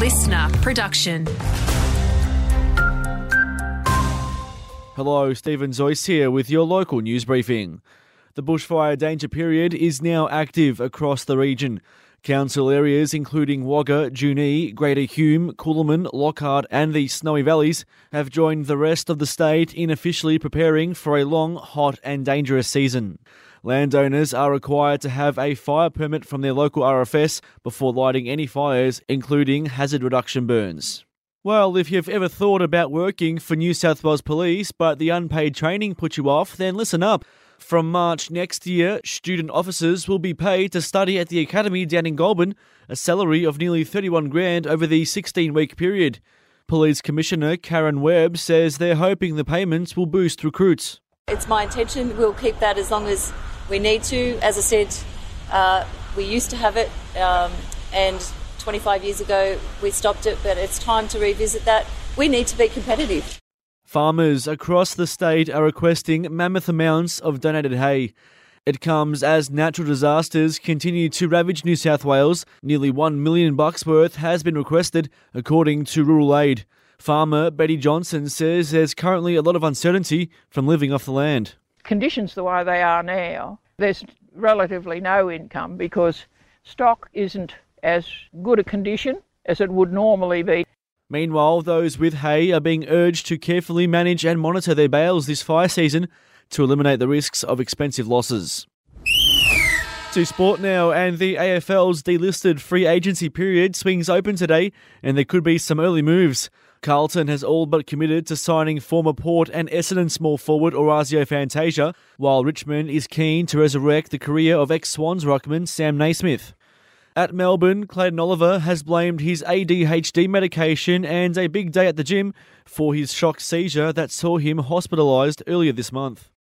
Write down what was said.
listener production. Hello, Stephen Zoyce here with your local news briefing. The bushfire danger period is now active across the region. Council areas including Wagga, Junee, Greater Hume, Coolamon, Lockhart, and the Snowy Valleys have joined the rest of the state in officially preparing for a long, hot, and dangerous season. Landowners are required to have a fire permit from their local RFS before lighting any fires, including hazard reduction burns. Well, if you've ever thought about working for New South Wales Police but the unpaid training put you off, then listen up. From March next year, student officers will be paid to study at the academy down in Goulburn, a salary of nearly 31 grand over the 16 week period. Police Commissioner Karen Webb says they're hoping the payments will boost recruits. It's my intention we'll keep that as long as we need to. As I said, uh, we used to have it, um, and 25 years ago we stopped it, but it's time to revisit that. We need to be competitive. Farmers across the state are requesting mammoth amounts of donated hay. It comes as natural disasters continue to ravage New South Wales. Nearly 1 million bucks worth has been requested, according to Rural Aid. Farmer Betty Johnson says there's currently a lot of uncertainty from living off the land conditions the way they are now, there's relatively no income because stock isn't as good a condition as it would normally be. Meanwhile, those with hay are being urged to carefully manage and monitor their bales this fire season to eliminate the risks of expensive losses. To sport now, and the AFL's delisted free agency period swings open today, and there could be some early moves. Carlton has all but committed to signing former Port and Essendon small forward Orazio Fantasia, while Richmond is keen to resurrect the career of ex Swans ruckman Sam Naismith. At Melbourne, Clayton Oliver has blamed his ADHD medication and a big day at the gym for his shock seizure that saw him hospitalised earlier this month.